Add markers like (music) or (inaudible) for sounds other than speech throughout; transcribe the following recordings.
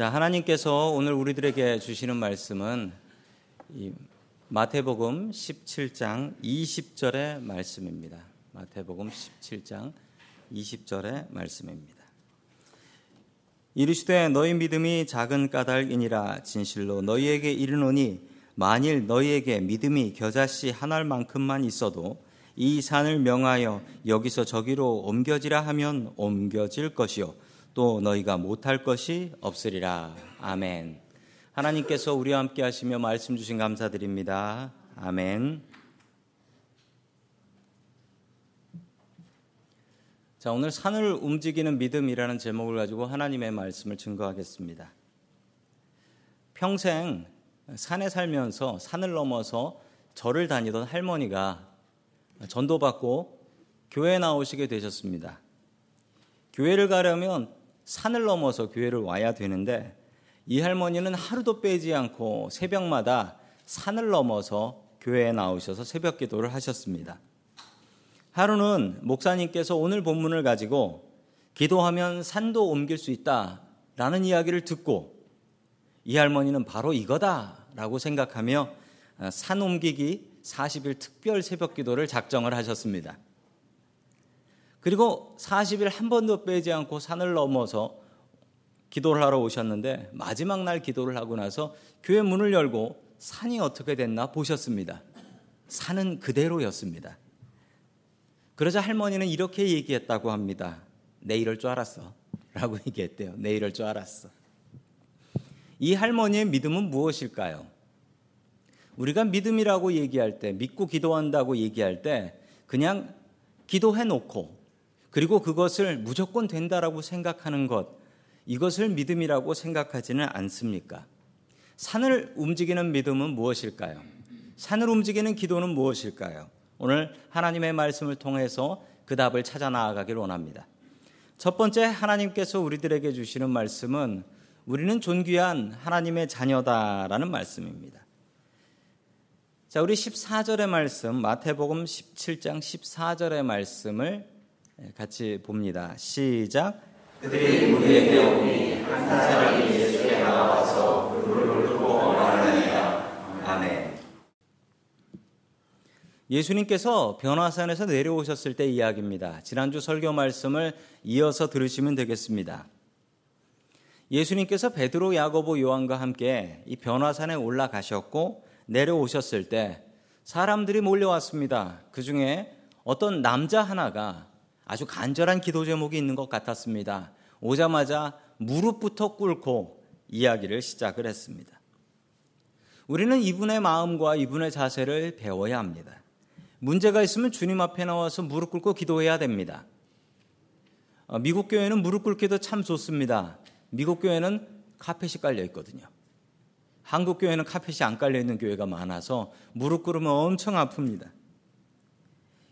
자, 하나님께서 오늘 우리들에게 주시는 말씀은 마태복음 17장 20절의 말씀입니다. 마태복음 17장 20절의 말씀입니다. 이르시되 너희 믿음이 작은 까닭이니라 진실로 너희에게 이르노니 만일 너희에게 믿음이 겨자씨 한 알만큼만 있어도 이 산을 명하여 여기서 저기로 옮겨지라 하면 옮겨질 것이요 또 너희가 못할 것이 없으리라 아멘. 하나님께서 우리와 함께 하시며 말씀 주신 감사드립니다. 아멘. 자, 오늘 산을 움직이는 믿음이라는 제목을 가지고 하나님의 말씀을 증거하겠습니다. 평생 산에 살면서 산을 넘어서 절을 다니던 할머니가 전도받고 교회에 나오시게 되셨습니다. 교회를 가려면 산을 넘어서 교회를 와야 되는데 이 할머니는 하루도 빼지 않고 새벽마다 산을 넘어서 교회에 나오셔서 새벽 기도를 하셨습니다. 하루는 목사님께서 오늘 본문을 가지고 기도하면 산도 옮길 수 있다 라는 이야기를 듣고 이 할머니는 바로 이거다 라고 생각하며 산 옮기기 40일 특별 새벽 기도를 작정을 하셨습니다. 그리고 40일 한 번도 빼지 않고 산을 넘어서 기도를 하러 오셨는데 마지막 날 기도를 하고 나서 교회 문을 열고 산이 어떻게 됐나 보셨습니다. 산은 그대로였습니다. 그러자 할머니는 이렇게 얘기했다고 합니다. 내 이럴 줄 알았어. 라고 (laughs) 얘기했대요. 내 이럴 줄 알았어. 이 할머니의 믿음은 무엇일까요? 우리가 믿음이라고 얘기할 때, 믿고 기도한다고 얘기할 때, 그냥 기도해 놓고, 그리고 그것을 무조건 된다라고 생각하는 것, 이것을 믿음이라고 생각하지는 않습니까? 산을 움직이는 믿음은 무엇일까요? 산을 움직이는 기도는 무엇일까요? 오늘 하나님의 말씀을 통해서 그 답을 찾아 나아가길 원합니다. 첫 번째 하나님께서 우리들에게 주시는 말씀은 우리는 존귀한 하나님의 자녀다라는 말씀입니다. 자, 우리 14절의 말씀, 마태복음 17장 14절의 말씀을 같이 봅니다. 시작. 그들이 우리에게 오니 한 사람이 예수께 나와서 무릎을 꿇고 말하니라. 아멘. 예수님께서 변화산에서 내려오셨을 때 이야기입니다. 지난주 설교 말씀을 이어서 들으시면 되겠습니다. 예수님께서 베드로, 야고보, 요한과 함께 이 변화산에 올라가셨고 내려오셨을 때 사람들이 몰려왔습니다. 그 중에 어떤 남자 하나가 아주 간절한 기도 제목이 있는 것 같았습니다. 오자마자 무릎부터 꿇고 이야기를 시작을 했습니다. 우리는 이분의 마음과 이분의 자세를 배워야 합니다. 문제가 있으면 주님 앞에 나와서 무릎 꿇고 기도해야 됩니다. 어, 미국 교회는 무릎 꿇기도 참 좋습니다. 미국 교회는 카펫이 깔려 있거든요. 한국 교회는 카펫이 안 깔려 있는 교회가 많아서 무릎 꿇으면 엄청 아픕니다.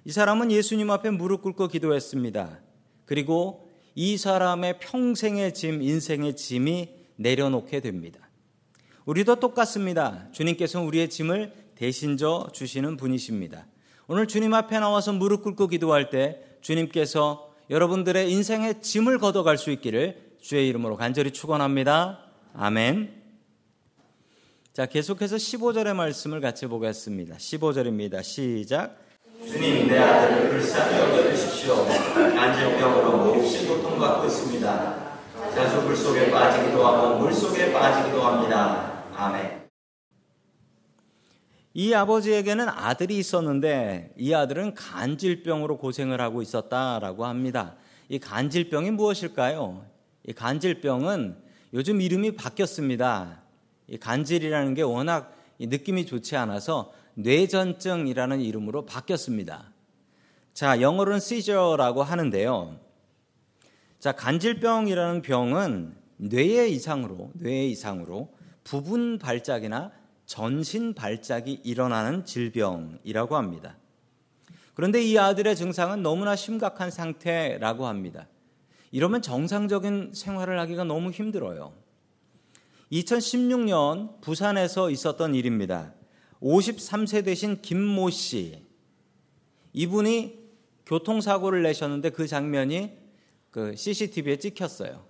이 사람은 예수님 앞에 무릎 꿇고 기도했습니다. 그리고 이 사람의 평생의 짐, 인생의 짐이 내려놓게 됩니다. 우리도 똑같습니다. 주님께서 우리의 짐을 대신 져 주시는 분이십니다. 오늘 주님 앞에 나와서 무릎 꿇고 기도할 때 주님께서 여러분들의 인생의 짐을 걷어갈 수 있기를 주의 이름으로 간절히 축원합니다. 아멘. 자, 계속해서 15절의 말씀을 같이 보겠습니다. 15절입니다. 시작. 주님 내 아들을 불쌍히 여겨주십시오. 간질병으로 몹시 고통받고 있습니다. 자주 물 속에 빠지기도 하고 물 속에 빠지기도 합니다. 아멘. 이 아버지에게는 아들이 있었는데 이 아들은 간질병으로 고생을 하고 있었다라고 합니다. 이 간질병이 무엇일까요? 이 간질병은 요즘 이름이 바뀌었습니다. 이 간질이라는 게 워낙 느낌이 좋지 않아서 뇌전증이라는 이름으로 바뀌었습니다. 자, 영어로는 seizure라고 하는데요. 자, 간질병이라는 병은 뇌의 이상으로, 뇌의 이상으로 부분 발작이나 전신 발작이 일어나는 질병이라고 합니다. 그런데 이 아들의 증상은 너무나 심각한 상태라고 합니다. 이러면 정상적인 생활을 하기가 너무 힘들어요. 2016년 부산에서 있었던 일입니다. 53세 되신 김모 씨. 이분이 교통사고를 내셨는데 그 장면이 그 CCTV에 찍혔어요.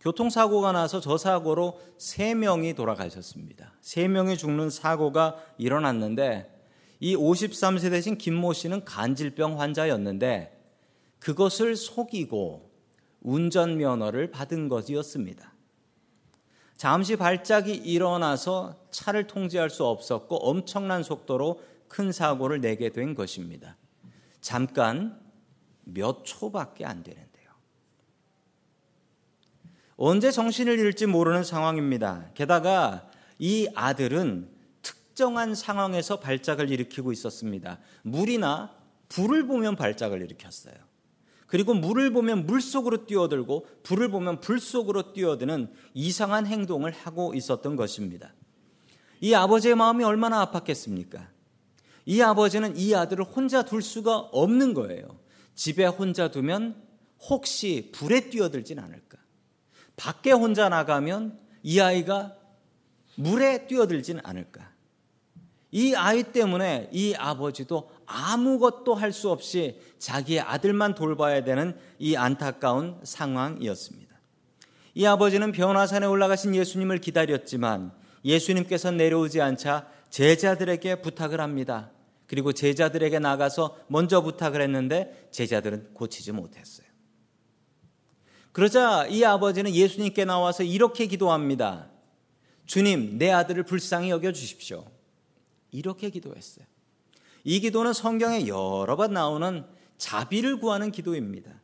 교통사고가 나서 저 사고로 3명이 돌아가셨습니다. 3명이 죽는 사고가 일어났는데 이 53세 되신 김모 씨는 간질병 환자였는데 그것을 속이고 운전면허를 받은 것이었습니다. 잠시 발작이 일어나서 차를 통제할 수 없었고 엄청난 속도로 큰 사고를 내게 된 것입니다. 잠깐 몇 초밖에 안 되는데요. 언제 정신을 잃을지 모르는 상황입니다. 게다가 이 아들은 특정한 상황에서 발작을 일으키고 있었습니다. 물이나 불을 보면 발작을 일으켰어요. 그리고 물을 보면 물 속으로 뛰어들고 불을 보면 불 속으로 뛰어드는 이상한 행동을 하고 있었던 것입니다. 이 아버지의 마음이 얼마나 아팠겠습니까? 이 아버지는 이 아들을 혼자 둘 수가 없는 거예요. 집에 혼자 두면 혹시 불에 뛰어들진 않을까? 밖에 혼자 나가면 이 아이가 물에 뛰어들진 않을까? 이 아이 때문에 이 아버지도 아무것도 할 수 없이 자기의 아들만 돌봐야 되는 이 안타까운 상황이었습니다. 이 아버지는 변화산에 올라가신 예수님을 기다렸지만 예수님께서 내려오지 않자 제자들에게 부탁을 합니다. 그리고 제자들에게 나가서 먼저 부탁을 했는데 제자들은 고치지 못했어요. 그러자 이 아버지는 예수님께 나와서 이렇게 기도합니다. 주님, 내 아들을 불쌍히 여겨 주십시오. 이렇게 기도했어요. 이 기도는 성경에 여러 번 나오는 자비를 구하는 기도입니다.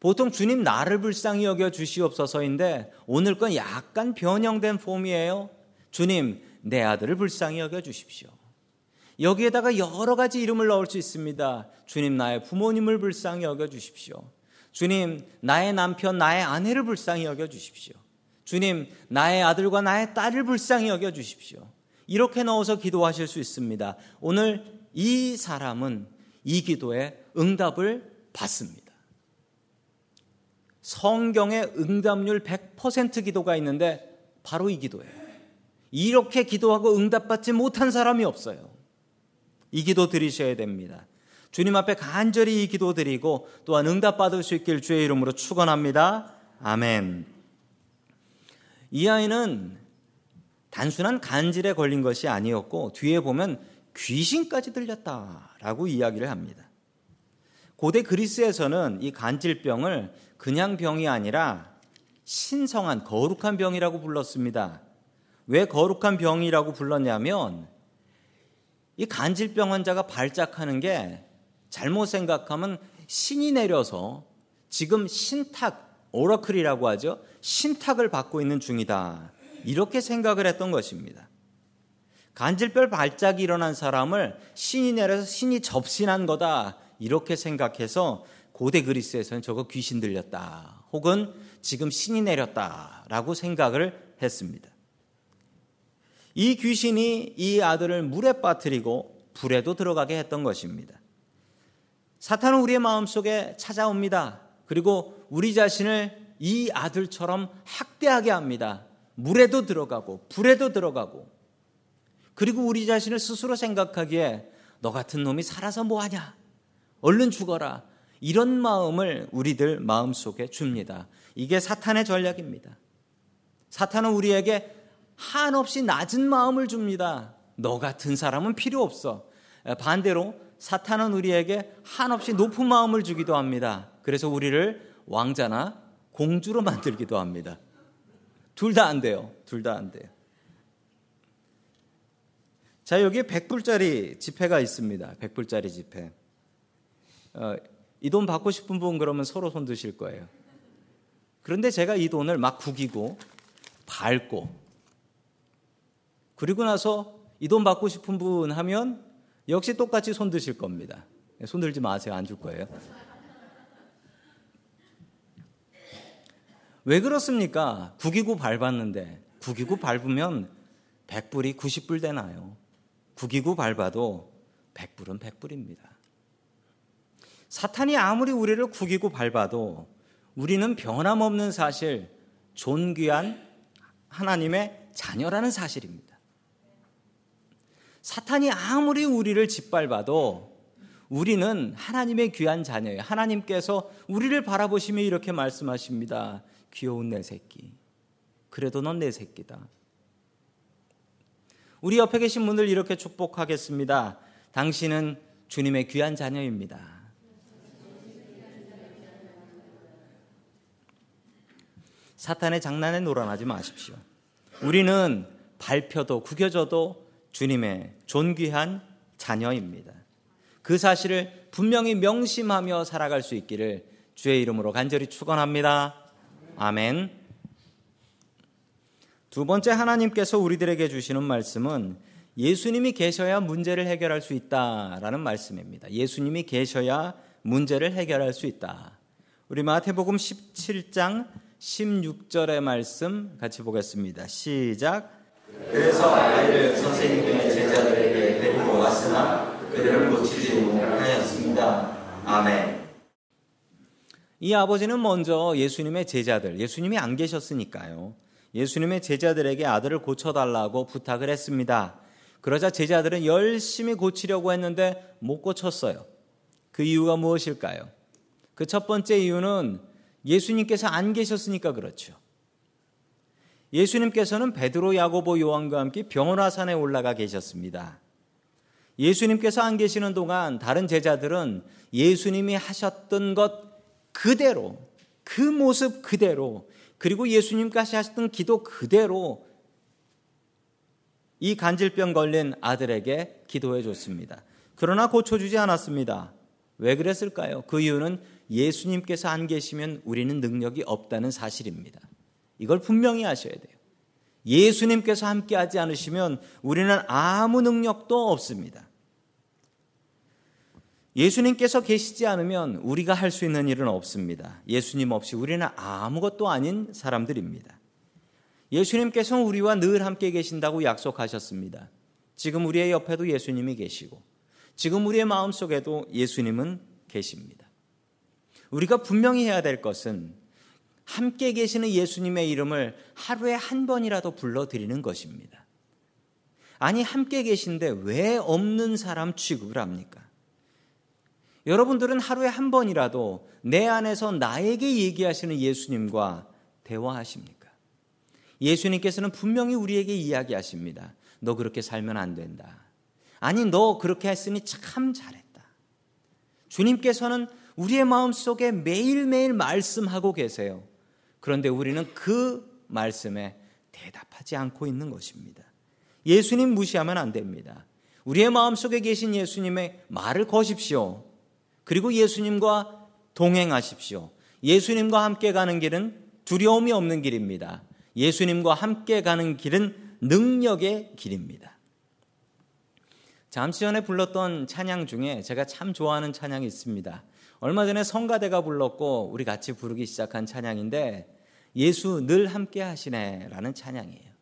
보통 주님 나를 불쌍히 여겨 주시옵소서인데 오늘 건 약간 변형된 폼이에요. 주님 내 아들을 불쌍히 여겨 주십시오. 여기에다가 여러 가지 이름을 넣을 수 있습니다. 주님 나의 부모님을 불쌍히 여겨 주십시오. 주님 나의 남편 나의 아내를 불쌍히 여겨 주십시오. 주님 나의 아들과 나의 딸을 불쌍히 여겨 주십시오. 이렇게 넣어서 기도하실 수 있습니다. 오늘 이 사람은 이 기도에 응답을 받습니다. 성경에 응답률 100% 기도가 있는데 바로 이 기도예요. 이렇게 기도하고 응답받지 못한 사람이 없어요. 이 기도 드리셔야 됩니다. 주님 앞에 간절히 이 기도 드리고 또한 응답받을 수 있길 주의 이름으로 축원합니다. 아멘. 이 아이는 단순한 간질에 걸린 것이 아니었고 뒤에 보면 귀신까지 들렸다라고 이야기를 합니다. 고대 그리스에서는 이 간질병을 그냥 병이 아니라 신성한 거룩한 병이라고 불렀습니다. 왜 거룩한 병이라고 불렀냐면 이 간질병 환자가 발작하는 게 잘못 생각하면 신이 내려서 지금 신탁, 오러클이라고 하죠. 신탁을 받고 있는 중이다. 이렇게 생각을 했던 것입니다. 간질별 발작이 일어난 사람을 신이 내려서 신이 접신한 거다. 이렇게 생각해서 고대 그리스에서는 저거 귀신 들렸다. 혹은 지금 신이 내렸다. 라고 생각을 했습니다. 이 귀신이 이 아들을 물에 빠뜨리고 불에도 들어가게 했던 것입니다. 사탄은 우리의 마음속에 찾아옵니다. 그리고 우리 자신을 이 아들처럼 학대하게 합니다. 물에도 들어가고 불에도 들어가고 그리고 우리 자신을 스스로 생각하기에 너 같은 놈이 살아서 뭐하냐? 얼른 죽어라. 이런 마음을 우리들 마음속에 줍니다. 이게 사탄의 전략입니다. 사탄은 우리에게 한없이 낮은 마음을 줍니다. 너 같은 사람은 필요 없어. 반대로 사탄은 우리에게 한없이 높은 마음을 주기도 합니다. 그래서 우리를 왕자나 공주로 만들기도 합니다. 둘 다 안 돼요. 둘 다 안 돼요. 자, 여기 100불짜리 지폐가 있습니다. 100불짜리 지폐. 어, 이돈 받고 싶은 분 그러면 서로 손 드실 거예요. 그런데 제가 이 돈을 막 구기고 밟고 그리고 나서 이 돈 받고 싶은 분 하면 역시 똑같이 손 드실 겁니다. 손 들지 마세요. 안 줄 거예요. 왜 그렇습니까? 구기고 밟았는데 구기고 밟으면 100불이 90불 되나요? 구기고 밟아도 100불은 100불입니다. 사탄이 아무리 우리를 구기고 밟아도 우리는 변함없는 사실, 존귀한 하나님의 자녀라는 사실입니다. 사탄이 아무리 우리를 짓밟아도 우리는 하나님의 귀한 자녀예요. 하나님께서 우리를 바라보시며 이렇게 말씀하십니다. 귀여운 내 새끼. 그래도 넌 내 새끼다. 우리 옆에 계신 분들 이렇게 축복하겠습니다. 당신은 주님의 귀한 자녀입니다. 사탄의 장난에 놀아나지 마십시오. 우리는 밟혀도 구겨져도 주님의 존귀한 자녀입니다. 그 사실을 분명히 명심하며 살아갈 수 있기를 주의 이름으로 간절히 축원합니다. 아멘. 두 번째 하나님께서 우리들에게 주시는 말씀은 예수님이 계셔야 문제를 해결할 수 있다라는 말씀입니다. 예수님이 계셔야 문제를 해결할 수 있다. 우리 마태복음 17장 16절의 말씀 같이 보겠습니다. 시작. 그래서 아이를 선생님의 제자들에게 데리고 왔으나 그들을 고치지 못하였습니다. 아멘. 이 아버지는 먼저 예수님의 제자들, 예수님이 안 계셨으니까요. 예수님의 제자들에게 아들을 고쳐달라고 부탁을 했습니다. 그러자 제자들은 열심히 고치려고 했는데 못 고쳤어요. 그 이유가 무엇일까요? 그 첫 번째 이유는 예수님께서 안 계셨으니까 그렇죠. 예수님께서는 베드로, 야고보, 요한과 함께 병원화산에 올라가 계셨습니다. 예수님께서 안 계시는 동안 다른 제자들은 예수님이 하셨던 것 그대로, 그 모습 그대로, 그리고 예수님까지 하셨던 기도 그대로 이 간질병 걸린 아들에게 기도해 줬습니다. 그러나 고쳐주지 않았습니다. 왜 그랬을까요? 그 이유는 예수님께서 안 계시면 우리는 능력이 없다는 사실입니다. 이걸 분명히 아셔야 돼요. 예수님께서 함께 하지 않으시면 우리는 아무 능력도 없습니다. 예수님께서 계시지 않으면 우리가 할 수 있는 일은 없습니다. 예수님 없이 우리는 아무것도 아닌 사람들입니다. 예수님께서는 우리와 늘 함께 계신다고 약속하셨습니다. 지금 우리의 옆에도 예수님이 계시고, 지금 우리의 마음 속에도 예수님은 계십니다. 우리가 분명히 해야 될 것은 함께 계시는 예수님의 이름을 하루에 한 번이라도 불러드리는 것입니다. 아니, 함께 계신데 왜 없는 사람 취급을 합니까? 여러분들은 하루에 한 번이라도 내 안에서 나에게 얘기하시는 예수님과 대화하십니까? 예수님께서는 분명히 우리에게 이야기하십니다. 너 그렇게 살면 안 된다. 아니, 너 그렇게 했으니 참 잘했다. 주님께서는 우리의 마음 속에 매일매일 말씀하고 계세요. 그런데 우리는 그 말씀에 대답하지 않고 있는 것입니다. 예수님 무시하면 안 됩니다. 우리의 마음 속에 계신 예수님의 말을 거십시오. 그리고 예수님과 동행하십시오. 예수님과 함께 가는 길은 두려움이 없는 길입니다. 예수님과 함께 가는 길은 능력의 길입니다. 잠시 전에 불렀던 찬양 중에 제가 참 좋아하는 찬양이 있습니다. 얼마 전에 성가대가 불렀고 우리 같이 부르기 시작한 찬양인데 예수 늘 함께 하시네 라는 찬양이에요.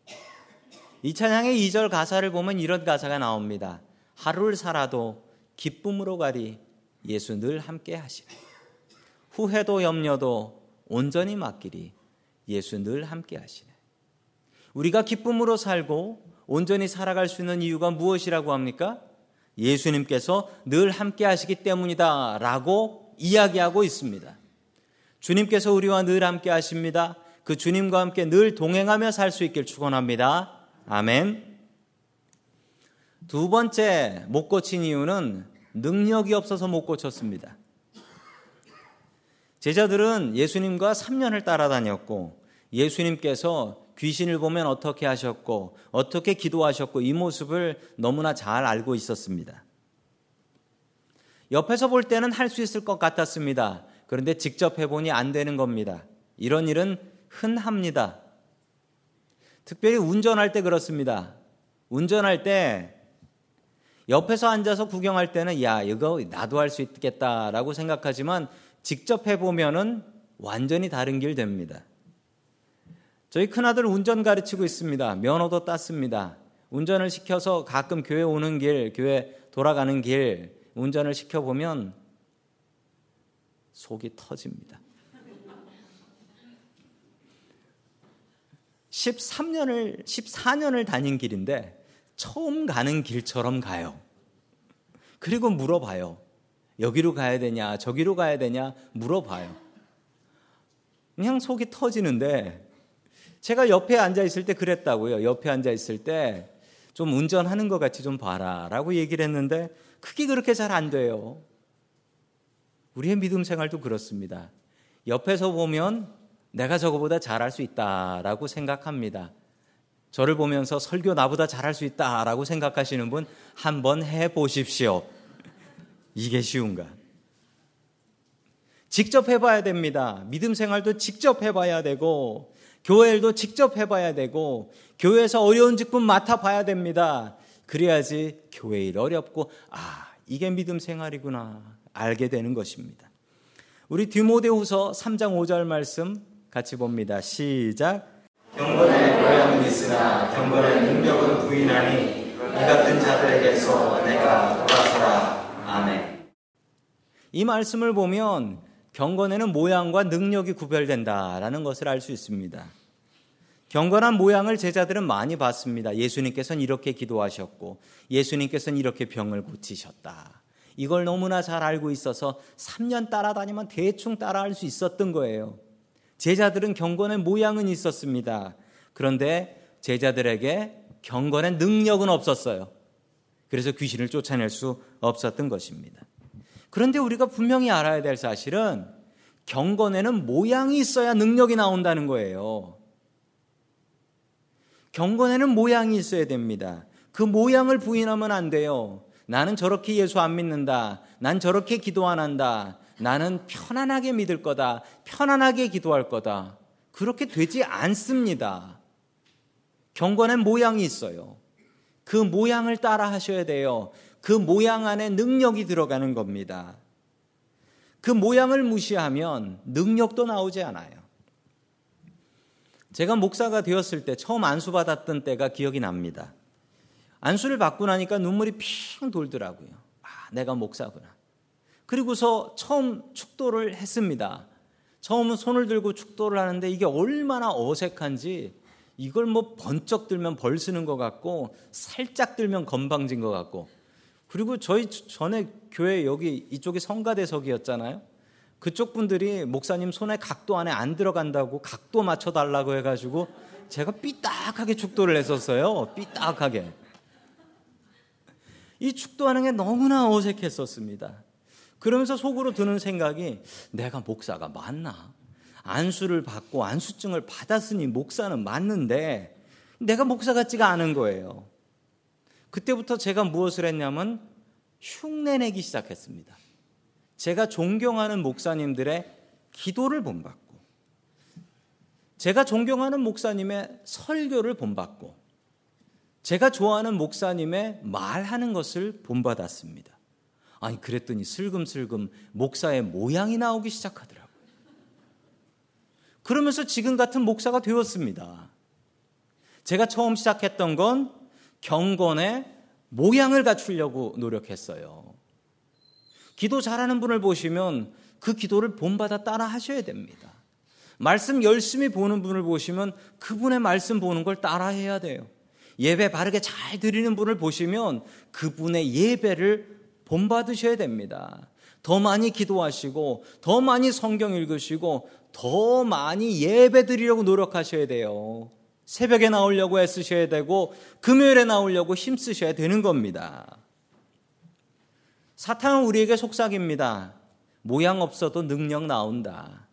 이 찬양의 2절 가사를 보면 이런 가사가 나옵니다. 하루를 살아도 기쁨으로 가리 예수 늘 함께 하시네. 후회도 염려도 온전히 맡기리 예수 늘 함께 하시네. 우리가 기쁨으로 살고 온전히 살아갈 수 있는 이유가 무엇이라고 합니까? 예수님께서 늘 함께 하시기 때문이다 라고 이야기하고 있습니다. 주님께서 우리와 늘 함께 하십니다. 그 주님과 함께 늘 동행하며 살 수 있길 축원합니다. 아멘. 두 번째 못 고친 이유는 능력이 없어서 못 고쳤습니다. 제자들은 예수님과 3년을 따라다녔고 예수님께서 귀신을 보면 어떻게 하셨고 어떻게 기도하셨고 이 모습을 너무나 잘 알고 있었습니다. 옆에서 볼 때는 할 수 있을 것 같았습니다. 그런데 직접 해보니 안 되는 겁니다. 이런 일은 흔합니다. 특별히 운전할 때 그렇습니다. 운전할 때 옆에서 앉아서 구경할 때는 야, 이거 나도 할 수 있겠다라고 생각하지만 직접 해보면은 완전히 다른 길 됩니다. 저희 큰아들 운전 가르치고 있습니다. 면허도 땄습니다. 운전을 시켜서 가끔 교회 오는 길, 교회 돌아가는 길 운전을 시켜보면 속이 터집니다. 13년을, 14년을 다닌 길인데 처음 가는 길처럼 가요. 그리고 물어봐요. 여기로 가야 되냐, 저기로 가야 되냐 물어봐요. 그냥 속이 터지는데 제가 옆에 앉아 있을 때 그랬다고요. 옆에 앉아 있을 때 좀 운전하는 것 같이 좀 봐라 라고 얘기를 했는데 크게 그렇게 잘 안 돼요. 우리의 믿음 생활도 그렇습니다. 옆에서 보면 내가 저거보다 잘할 수 있다라고 생각합니다. 저를 보면서 설교 나보다 잘할 수 있다라고 생각하시는 분 한번 해 보십시오. 이게 쉬운가? 직접 해봐야 됩니다. 믿음 생활도 직접 해봐야 되고, 교회 일도 직접 해봐야 되고, 교회에서 어려운 직분 맡아봐야 됩니다. 그래야지 교회 일 어렵고, 아, 이게 믿음 생활이구나. 알게 되는 것입니다. 우리 디모데후서 3장 5절 말씀 같이 봅니다. 시작. 모양은 있으나 경건의 능력은 부인하니 이 같은 자들에게서 내가 돌아서라. 아멘. 이 말씀을 보면 경건에는 모양과 능력이 구별된다라는 것을 알 수 있습니다. 경건한 모양을 제자들은 많이 봤습니다. 예수님께서는 이렇게 기도하셨고 예수님께서는 이렇게 병을 고치셨다. 이걸 너무나 잘 알고 있어서 3년 따라다니면 대충 따라할 수 있었던 거예요. 제자들은 경건의 모양은 있었습니다. 그런데 제자들에게 경건의 능력은 없었어요. 그래서 귀신을 쫓아낼 수 없었던 것입니다. 그런데 우리가 분명히 알아야 될 사실은 경건에는 모양이 있어야 능력이 나온다는 거예요. 경건에는 모양이 있어야 됩니다. 그 모양을 부인하면 안 돼요. 나는 저렇게 예수 안 믿는다. 난 저렇게 기도 안 한다. 나는 편안하게 믿을 거다. 편안하게 기도할 거다. 그렇게 되지 않습니다. 경건엔 모양이 있어요. 그 모양을 따라 하셔야 돼요. 그 모양 안에 능력이 들어가는 겁니다. 그 모양을 무시하면 능력도 나오지 않아요. 제가 목사가 되었을 때 처음 안수 받았던 때가 기억이 납니다. 안수를 받고 나니까 눈물이 핑 돌더라고요. 아, 내가 목사구나. 그리고서 처음 축도를 했습니다. 처음은 손을 들고 축도를 하는데 이게 얼마나 어색한지 이걸 뭐 번쩍 들면 벌 쓰는 것 같고 살짝 들면 건방진 것 같고 그리고 저희 전에 교회 여기 이쪽이 성가대석이었잖아요. 그쪽 분들이 목사님 손에 각도 안에 안 들어간다고 각도 맞춰 달라고 해가지고 제가 삐딱하게 축도를 했었어요. 삐딱하게. 이 축도하는 게 너무나 어색했었습니다. 그러면서 속으로 드는 생각이 내가 목사가 맞나? 안수를 받고 안수증을 받았으니 목사는 맞는데 내가 목사 같지가 않은 거예요. 그때부터 제가 무엇을 했냐면 흉내내기 시작했습니다. 제가 존경하는 목사님들의 기도를 본받고 제가 존경하는 목사님의 설교를 본받고 제가 좋아하는 목사님의 말하는 것을 본받았습니다. 아니 그랬더니 슬금슬금 목사의 모양이 나오기 시작하더라고요. 그러면서 지금 같은 목사가 되었습니다. 제가 처음 시작했던 건 경건의 모양을 갖추려고 노력했어요. 기도 잘하는 분을 보시면 그 기도를 본받아 따라 하셔야 됩니다. 말씀 열심히 보는 분을 보시면 그분의 말씀 보는 걸 따라 해야 돼요. 예배 바르게 잘 드리는 분을 보시면 그분의 예배를 본받으셔야 됩니다. 더 많이 기도하시고, 더 많이 성경 읽으시고, 더 많이 예배 드리려고 노력하셔야 돼요. 새벽에 나오려고 애쓰셔야 되고, 금요일에 나오려고 힘쓰셔야 되는 겁니다. 사탄은 우리에게 속삭입니다. 모양 없어도 능력 나온다.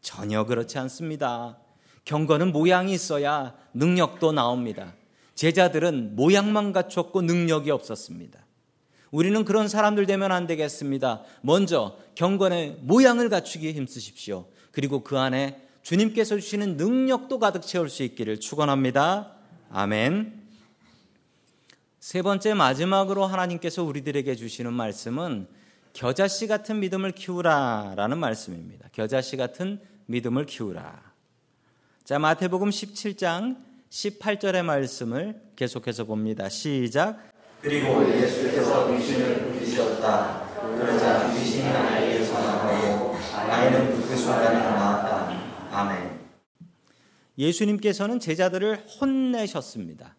전혀 그렇지 않습니다. 경건은 모양이 있어야 능력도 나옵니다. 제자들은 모양만 갖췄고 능력이 없었습니다. 우리는 그런 사람들 되면 안 되겠습니다. 먼저 경건의 모양을 갖추기에 힘쓰십시오. 그리고 그 안에 주님께서 주시는 능력도 가득 채울 수 있기를 축원합니다. 아멘. 세 번째 마지막으로 하나님께서 우리들에게 주시는 말씀은 겨자씨 같은 믿음을 키우라라는 말씀입니다. 겨자씨 같은 믿음을 키우라. 자, 마태복음 17장 18절의 말씀을 계속해서 봅니다. 시작. 그리고 예수께서 귀신을 부리셨다. 그러자 귀신이 아이에서 나가고 아이는 그 순간에 나왔다. 아멘. 예수님께서는 제자들을 혼내셨습니다.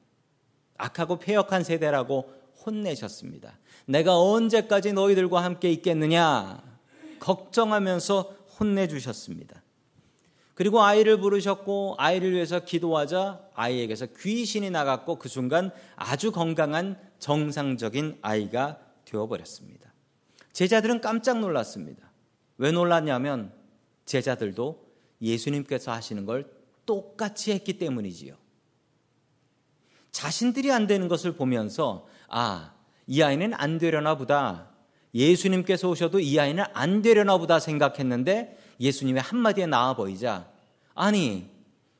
악하고 폐역한 세대라고 혼내셨습니다. 내가 언제까지 너희들과 함께 있겠느냐? 걱정하면서 혼내주셨습니다. 그리고 아이를 부르셨고 아이를 위해서 기도하자 아이에게서 귀신이 나갔고 그 순간 아주 건강한 정상적인 아이가 되어버렸습니다. 제자들은 깜짝 놀랐습니다. 왜 놀랐냐면 제자들도 예수님께서 하시는 걸 똑같이 했기 때문이지요. 자신들이 안 되는 것을 보면서 아, 이 아이는 안 되려나 보다. 예수님께서 오셔도 이 아이는 안 되려나 보다 생각했는데 예수님의 한마디에 나와 보이자 아니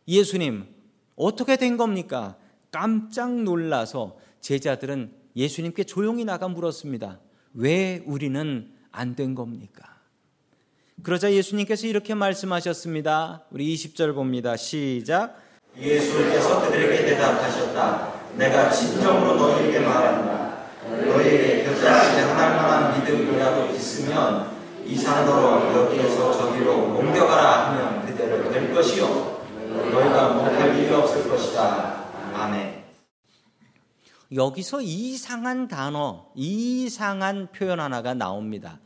예수님 어떻게 된 겁니까? 깜짝 놀라서 제자들은 예수님께 조용히 나가 물었습니다. 왜 우리는 안 된 겁니까? 그러자 예수님께서 이렇게 말씀하셨습니다. 우리 20절 봅니다. 시작. 예수께서 그들에게 대답하셨다. 내가 진정으로 너희에게 말한다. 너희에게 겨자씨 하나만한 믿음이라도 있으면 이 산도로 여기에서 저기로 옮겨가라 하면 그대로 될 것이요 너희가 못할 일이 없을 것이다. 아멘. 여기서 이상한 단어, 이상한 표현 하나가 나옵니다.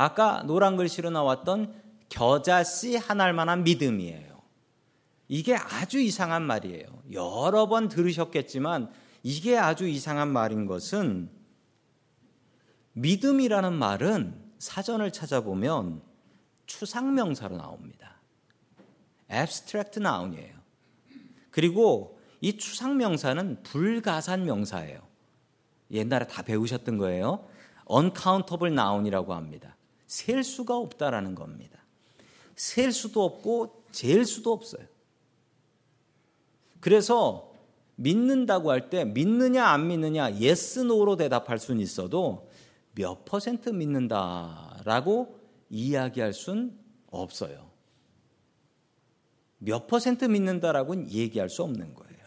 아까 노란 글씨로 나왔던 겨자씨 하나만한 믿음이에요. 이게 아주 이상한 말이에요. 여러 번 들으셨겠지만 이게 아주 이상한 말인 것은 믿음이라는 말은 사전을 찾아보면 추상명사로 나옵니다. abstract noun이에요. 그리고 이 추상명사는 불가산 명사예요. 옛날에 다 배우셨던 거예요. uncountable noun이라고 합니다. 셀 수가 없다라는 겁니다. 셀 수도 없고 잴 수도 없어요. 그래서 믿는다고 할 때 믿느냐 안 믿느냐 yes, no로 대답할 수는 있어도 몇 퍼센트 믿는다라고 이야기할 수는 없어요. 몇 퍼센트 믿는다라고는 얘기할 수 없는 거예요.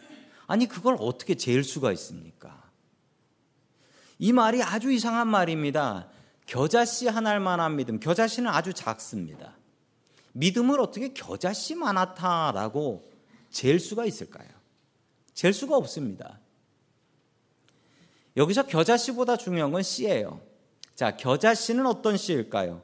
아니 그걸 어떻게 잴 수가 있습니까? 이 말이 아주 이상한 말입니다. 겨자씨 하나만한 믿음. 겨자씨는 아주 작습니다. 믿음을 어떻게 겨자씨 많았다라고 잴 수가 있을까요? 잴 수가 없습니다. 여기서 겨자씨보다 중요한 건 씨예요. 자, 겨자씨는 어떤 씨일까요?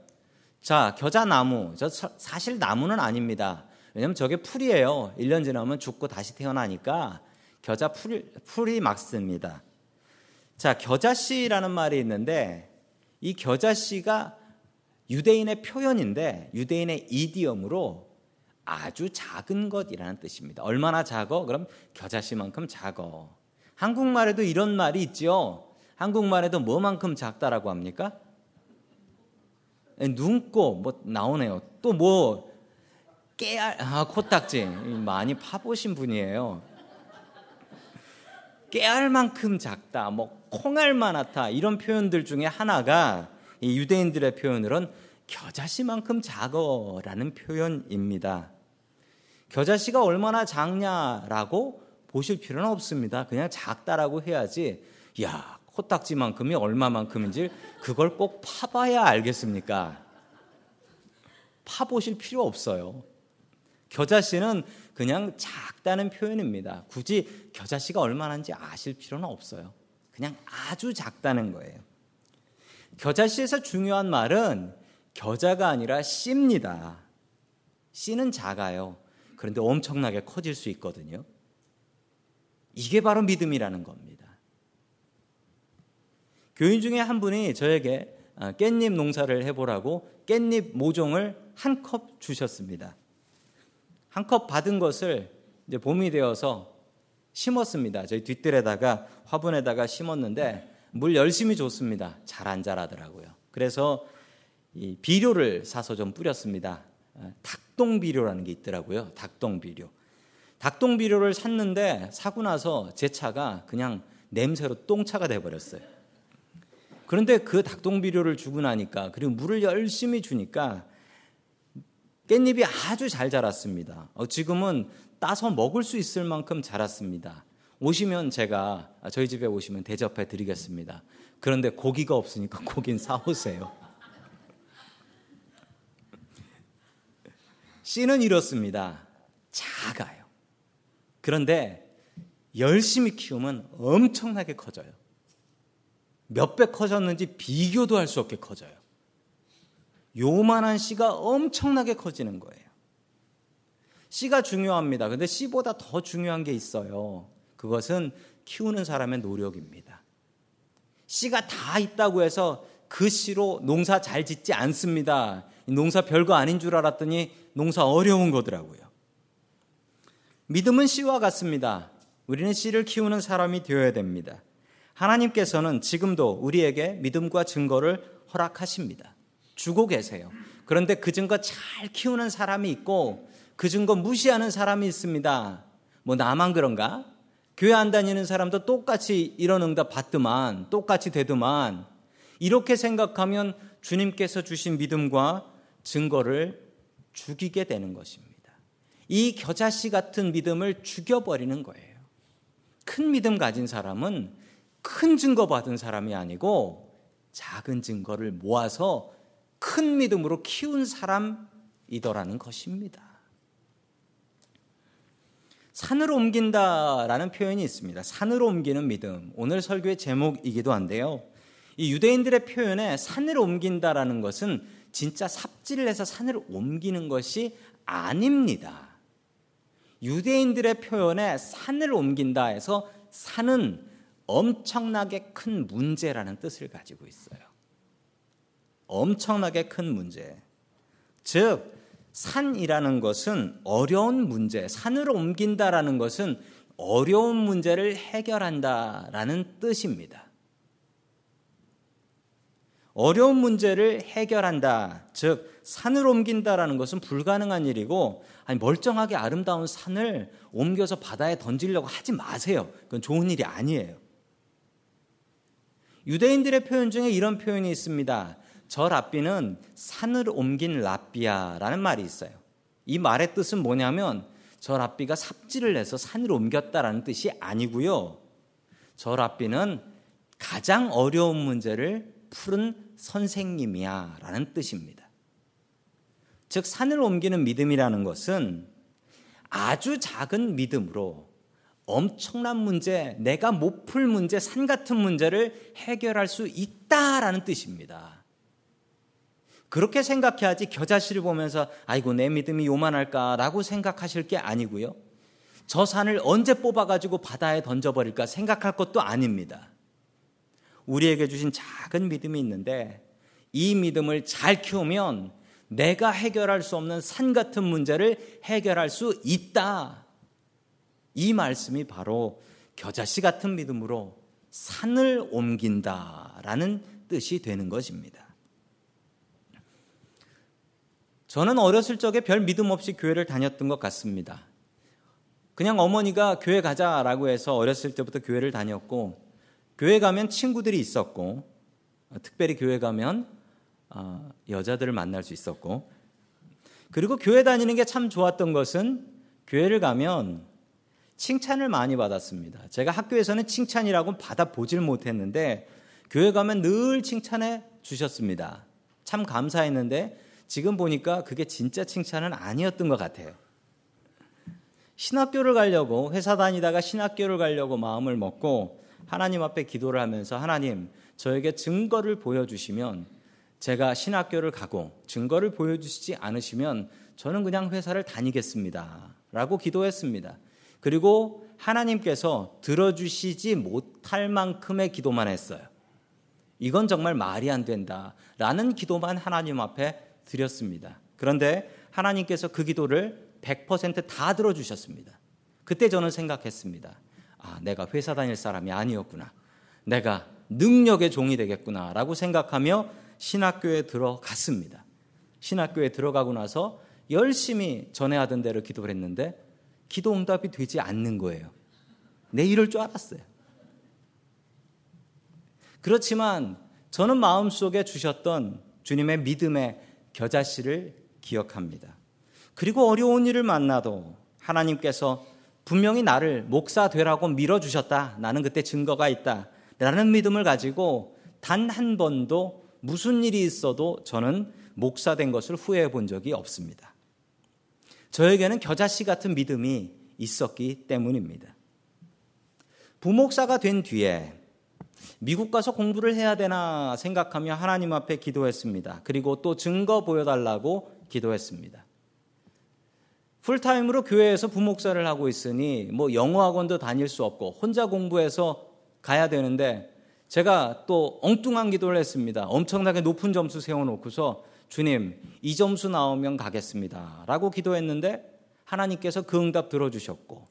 자, 겨자나무. 저 사실 나무는 아닙니다. 왜냐면 저게 풀이에요. 1년 지나면 죽고 다시 태어나니까 겨자 풀, 풀이 막습니다. 자, 겨자씨라는 말이 있는데 이 겨자씨가 유대인의 표현인데 유대인의 이디엄으로 아주 작은 것이라는 뜻입니다. 얼마나 작어? 그럼 겨자씨만큼 작어. 한국말에도 이런 말이 있죠. 한국말에도 뭐만큼 작다라고 합니까? 눈꼬 뭐 나오네요. 또 뭐 깨알 아 코딱지 많이 파보신 분이에요. 깨알만큼 작다, 뭐 콩알만하다 이런 표현들 중에 하나가 이 유대인들의 표현으로는 겨자씨만큼 작어라는 표현입니다. 겨자씨가 얼마나 작냐라고 보실 필요는 없습니다. 그냥 작다라고 해야지. 야, 코딱지만큼이 얼마만큼인지 그걸 꼭 파봐야 알겠습니까? 파보실 필요 없어요. 겨자씨는 그냥 작다는 표현입니다. 굳이 겨자씨가 얼마나인지 아실 필요는 없어요. 그냥 아주 작다는 거예요. 겨자씨에서 중요한 말은 겨자가 아니라 씨입니다. 씨는 작아요. 그런데 엄청나게 커질 수 있거든요. 이게 바로 믿음이라는 겁니다. 교인 중에 한 분이 저에게 아, 깻잎 농사를 해보라고 깻잎 모종을 한 컵 주셨습니다. 한 컵 받은 것을 이제 봄이 되어서 심었습니다. 저희 뒷뜰에다가 화분에다가 심었는데 물 열심히 줬습니다. 잘 안 자라더라고요. 그래서 이 비료를 사서 좀 뿌렸습니다. 아, 닭똥 비료라는 게 있더라고요. 닭똥 비료. 닭똥 비료를 샀는데 사고 나서 제 차가 그냥 냄새로 똥차가 돼 버렸어요. 그런데 그 닭똥 비료를 주고 나니까 그리고 물을 열심히 주니까 깻잎이 아주 잘 자랐습니다. 어, 지금은 따서 먹을 수 있을 만큼 자랐습니다. 오시면 제가 저희 집에 오시면 대접해 드리겠습니다. 그런데 고기가 없으니까 (laughs) 고긴 사오세요. 씨는 이렇습니다. 작아요. 그런데 열심히 키우면 엄청나게 커져요. 몇 배 커졌는지 비교도 할 수 없게 커져요. 요만한 씨가 엄청나게 커지는 거예요. 씨가 중요합니다. 근데 씨보다 더 중요한 게 있어요. 그것은 키우는 사람의 노력입니다. 씨가 다 있다고 해서 그 씨로 농사 잘 짓지 않습니다. 농사 별거 아닌 줄 알았더니 농사 어려운 거더라고요. 믿음은 씨와 같습니다. 우리는 씨를 키우는 사람이 되어야 됩니다. 하나님께서는 지금도 우리에게 믿음과 증거를 허락하십니다. 주고 계세요. 그런데 그 증거 잘 키우는 사람이 있고 그 증거 무시하는 사람이 있습니다. 뭐 나만 그런가? 교회 안 다니는 사람도 똑같이 이런 응답 받더만, 똑같이 되더만, 이렇게 생각하면 주님께서 주신 믿음과 증거를 죽이게 되는 것입니다. 이 겨자씨 같은 믿음을 죽여버리는 거예요. 큰 믿음 가진 사람은 큰 증거 받은 사람이 아니고 작은 증거를 모아서 큰 믿음으로 키운 사람이더라는 것입니다. 산으로 옮긴다라는 표현이 있습니다. 산으로 옮기는 믿음. 오늘 설교의 제목이기도 한데요. 이 유대인들의 표현에 산으로 옮긴다라는 것은 진짜 삽질을 해서 산을 옮기는 것이 아닙니다. 유대인들의 표현에 산을 옮긴다 해서 산은 엄청나게 큰 문제라는 뜻을 가지고 있어요. 엄청나게 큰 문제. 즉, 산이라는 것은 어려운 문제, 산으로 옮긴다라는 것은 어려운 문제를 해결한다라는 뜻입니다. 어려운 문제를 해결한다. 즉, 산을 옮긴다라는 것은 불가능한 일이고, 아니, 멀쩡하게 아름다운 산을 옮겨서 바다에 던지려고 하지 마세요. 그건 좋은 일이 아니에요. 유대인들의 표현 중에 이런 표현이 있습니다. 저 랍비는 산을 옮긴 랍비야라는 말이 있어요. 이 말의 뜻은 뭐냐면 저 랍비가 삽질을 해서 산을 옮겼다라는 뜻이 아니고요. 저 랍비는 가장 어려운 문제를 푸른 선생님이야 라는 뜻입니다. 즉, 산을 옮기는 믿음이라는 것은 아주 작은 믿음으로 엄청난 문제, 내가 못 풀 문제, 산 같은 문제를 해결할 수 있다라는 뜻입니다. 그렇게 생각해야지 겨자씨를 보면서 아이고 내 믿음이 요만할까라고 생각하실 게 아니고요. 저 산을 언제 뽑아가지고 바다에 던져버릴까 생각할 것도 아닙니다. 우리에게 주신 작은 믿음이 있는데 이 믿음을 잘 키우면 내가 해결할 수 없는 산 같은 문제를 해결할 수 있다. 이 말씀이 바로 겨자씨 같은 믿음으로 산을 옮긴다라는 뜻이 되는 것입니다. 저는 어렸을 적에 별 믿음 없이 교회를 다녔던 것 같습니다. 그냥 어머니가 교회 가자라고 해서 어렸을 때부터 교회를 다녔고 교회 가면 친구들이 있었고 특별히 교회 가면 어, 여자들을 만날 수 있었고 그리고 교회 다니는 게 참 좋았던 것은 교회를 가면 칭찬을 많이 받았습니다. 제가 학교에서는 칭찬이라고 받아보질 못했는데 교회 가면 늘 칭찬해 주셨습니다. 참 감사했는데 지금 보니까 그게 진짜 칭찬은 아니었던 것 같아요. 신학교를 가려고 회사 다니다가 신학교를 가려고 마음을 먹고 하나님 앞에 기도를 하면서 하나님 저에게 증거를 보여주시면 제가 신학교를 가고 증거를 보여주시지 않으시면 저는 그냥 회사를 다니겠습니다. 라고 기도했습니다. 그리고 하나님께서 들어주시지 못할 만큼의 기도만 했어요. 이건 정말 말이 안 된다. 라는 기도만 하나님 앞에 드렸습니다. 그런데 하나님께서 그 기도를 100%다 들어주셨습니다. 그때 저는 생각했습니다. 아, 내가 회사 다닐 사람이 아니었구나. 내가 능력의 종이 되겠구나. 라고 생각하며 신학교에 들어갔습니다. 신학교에 들어가고 나서 열심히 전에 하던 대로 기도를 했는데 기도 응답이 되지 않는 거예요. 내 이럴 줄 알았어요. 그렇지만 저는 마음속에 주셨던 주님의 믿음의 겨자씨를 기억합니다. 그리고 어려운 일을 만나도 하나님께서 분명히 나를 목사 되라고 밀어주셨다. 나는 그때 증거가 있다. 라는 믿음을 가지고 단 한 번도 무슨 일이 있어도 저는 목사 된 것을 후회해 본 적이 없습니다. 저에게는 겨자씨 같은 믿음이 있었기 때문입니다. 부목사가 된 뒤에 미국 가서 공부를 해야 되나 생각하며 하나님 앞에 기도했습니다. 그리고 또 증거 보여달라고 기도했습니다. 풀타임으로 교회에서 부목사를 하고 있으니 뭐 영어 학원도 다닐 수 없고 혼자 공부해서 가야 되는데 제가 또 엉뚱한 기도를 했습니다. 엄청나게 높은 점수 세워놓고서 주님 이 점수 나오면 가겠습니다. 라고 기도했는데 하나님께서 그 응답 들어주셨고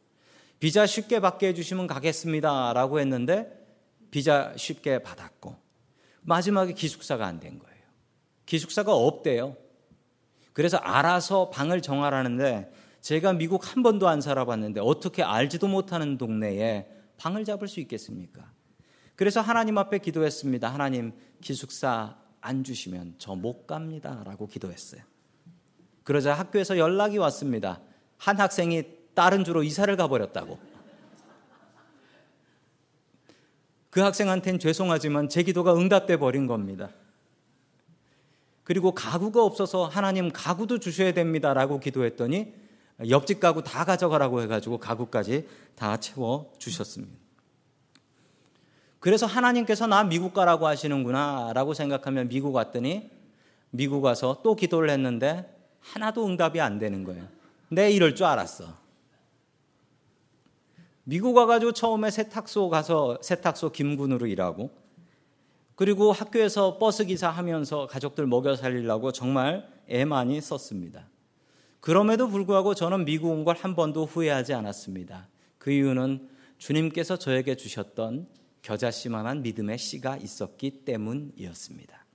비자 쉽게 받게 해주시면 가겠습니다. 라고 했는데 비자 쉽게 받았고 마지막에 기숙사가 안 된 거예요. 기숙사가 없대요. 그래서 알아서 방을 정하라는데 제가 미국 한 번도 안 살아봤는데 어떻게 알지도 못하는 동네에 방을 잡을 수 있겠습니까? 그래서 하나님 앞에 기도했습니다. 하나님 기숙사 안 주시면 저 못 갑니다. 라고 기도했어요. 그러자 학교에서 연락이 왔습니다. 한 학생이 다른 주로 이사를 가버렸다고. 그 학생한테는 죄송하지만 제 기도가 응답돼 버린 겁니다. 그리고 가구가 없어서 하나님 가구도 주셔야 됩니다라고 기도했더니 옆집 가구 다 가져가라고 해가지고 가구까지 다 채워 주셨습니다. 그래서 하나님께서 나 미국 가라고 하시는구나 라고 생각하면 미국 왔더니 미국 와서 또 기도를 했는데 하나도 응답이 안 되는 거예요. 내 이럴 줄 알았어. 미국 와가지고 처음에 세탁소 가서 세탁소 김군으로 일하고 그리고 학교에서 버스 기사 하면서 가족들 먹여 살리려고 정말 애 많이 썼습니다. 그럼에도 불구하고 저는 미국 온 걸 한 번도 후회하지 않았습니다. 그 이유는 주님께서 저에게 주셨던 겨자씨만한 믿음의 씨가 있었기 때문이었습니다.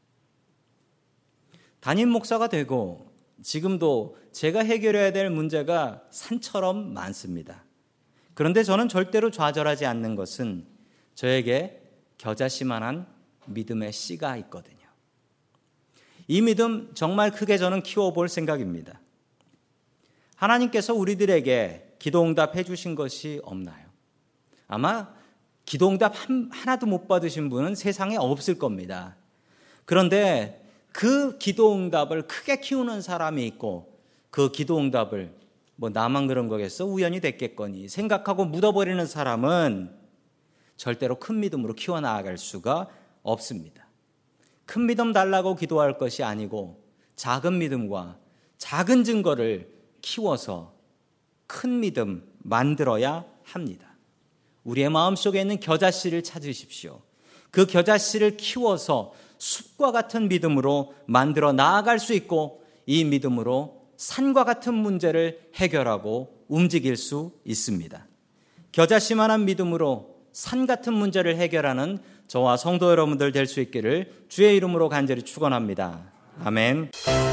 담임 목사가 되고 지금도 제가 해결해야 될 문제가 산처럼 많습니다. 그런데 저는 절대로 좌절하지 않는 것은 저에게 겨자씨만한 믿음의 씨가 있거든요. 이 믿음 정말 크게 저는 키워볼 생각입니다. 하나님께서 우리들에게 기도응답 해주신 것이 없나요? 아마 기도응답 하나도 못 받으신 분은 세상에 없을 겁니다. 그런데 그 기도응답을 크게 키우는 사람이 있고 그 기도응답을 뭐 나만 그런 거겠어? 우연히 됐겠거니 생각하고 묻어버리는 사람은 절대로 큰 믿음으로 키워나갈 수가 없습니다. 큰 믿음 달라고 기도할 것이 아니고 작은 믿음과 작은 증거를 키워서 큰 믿음 만들어야 합니다. 우리의 마음속에 있는 겨자씨를 찾으십시오. 그 겨자씨를 키워서 숲과 같은 믿음으로 만들어 나아갈 수 있고 이 믿음으로 산과 같은 문제를 해결하고 움직일 수 있습니다. 겨자씨만한 믿음으로 산 같은 문제를 해결하는 저와 성도 여러분들 될 수 있기를 주의 이름으로 간절히 축원합니다. 아멘.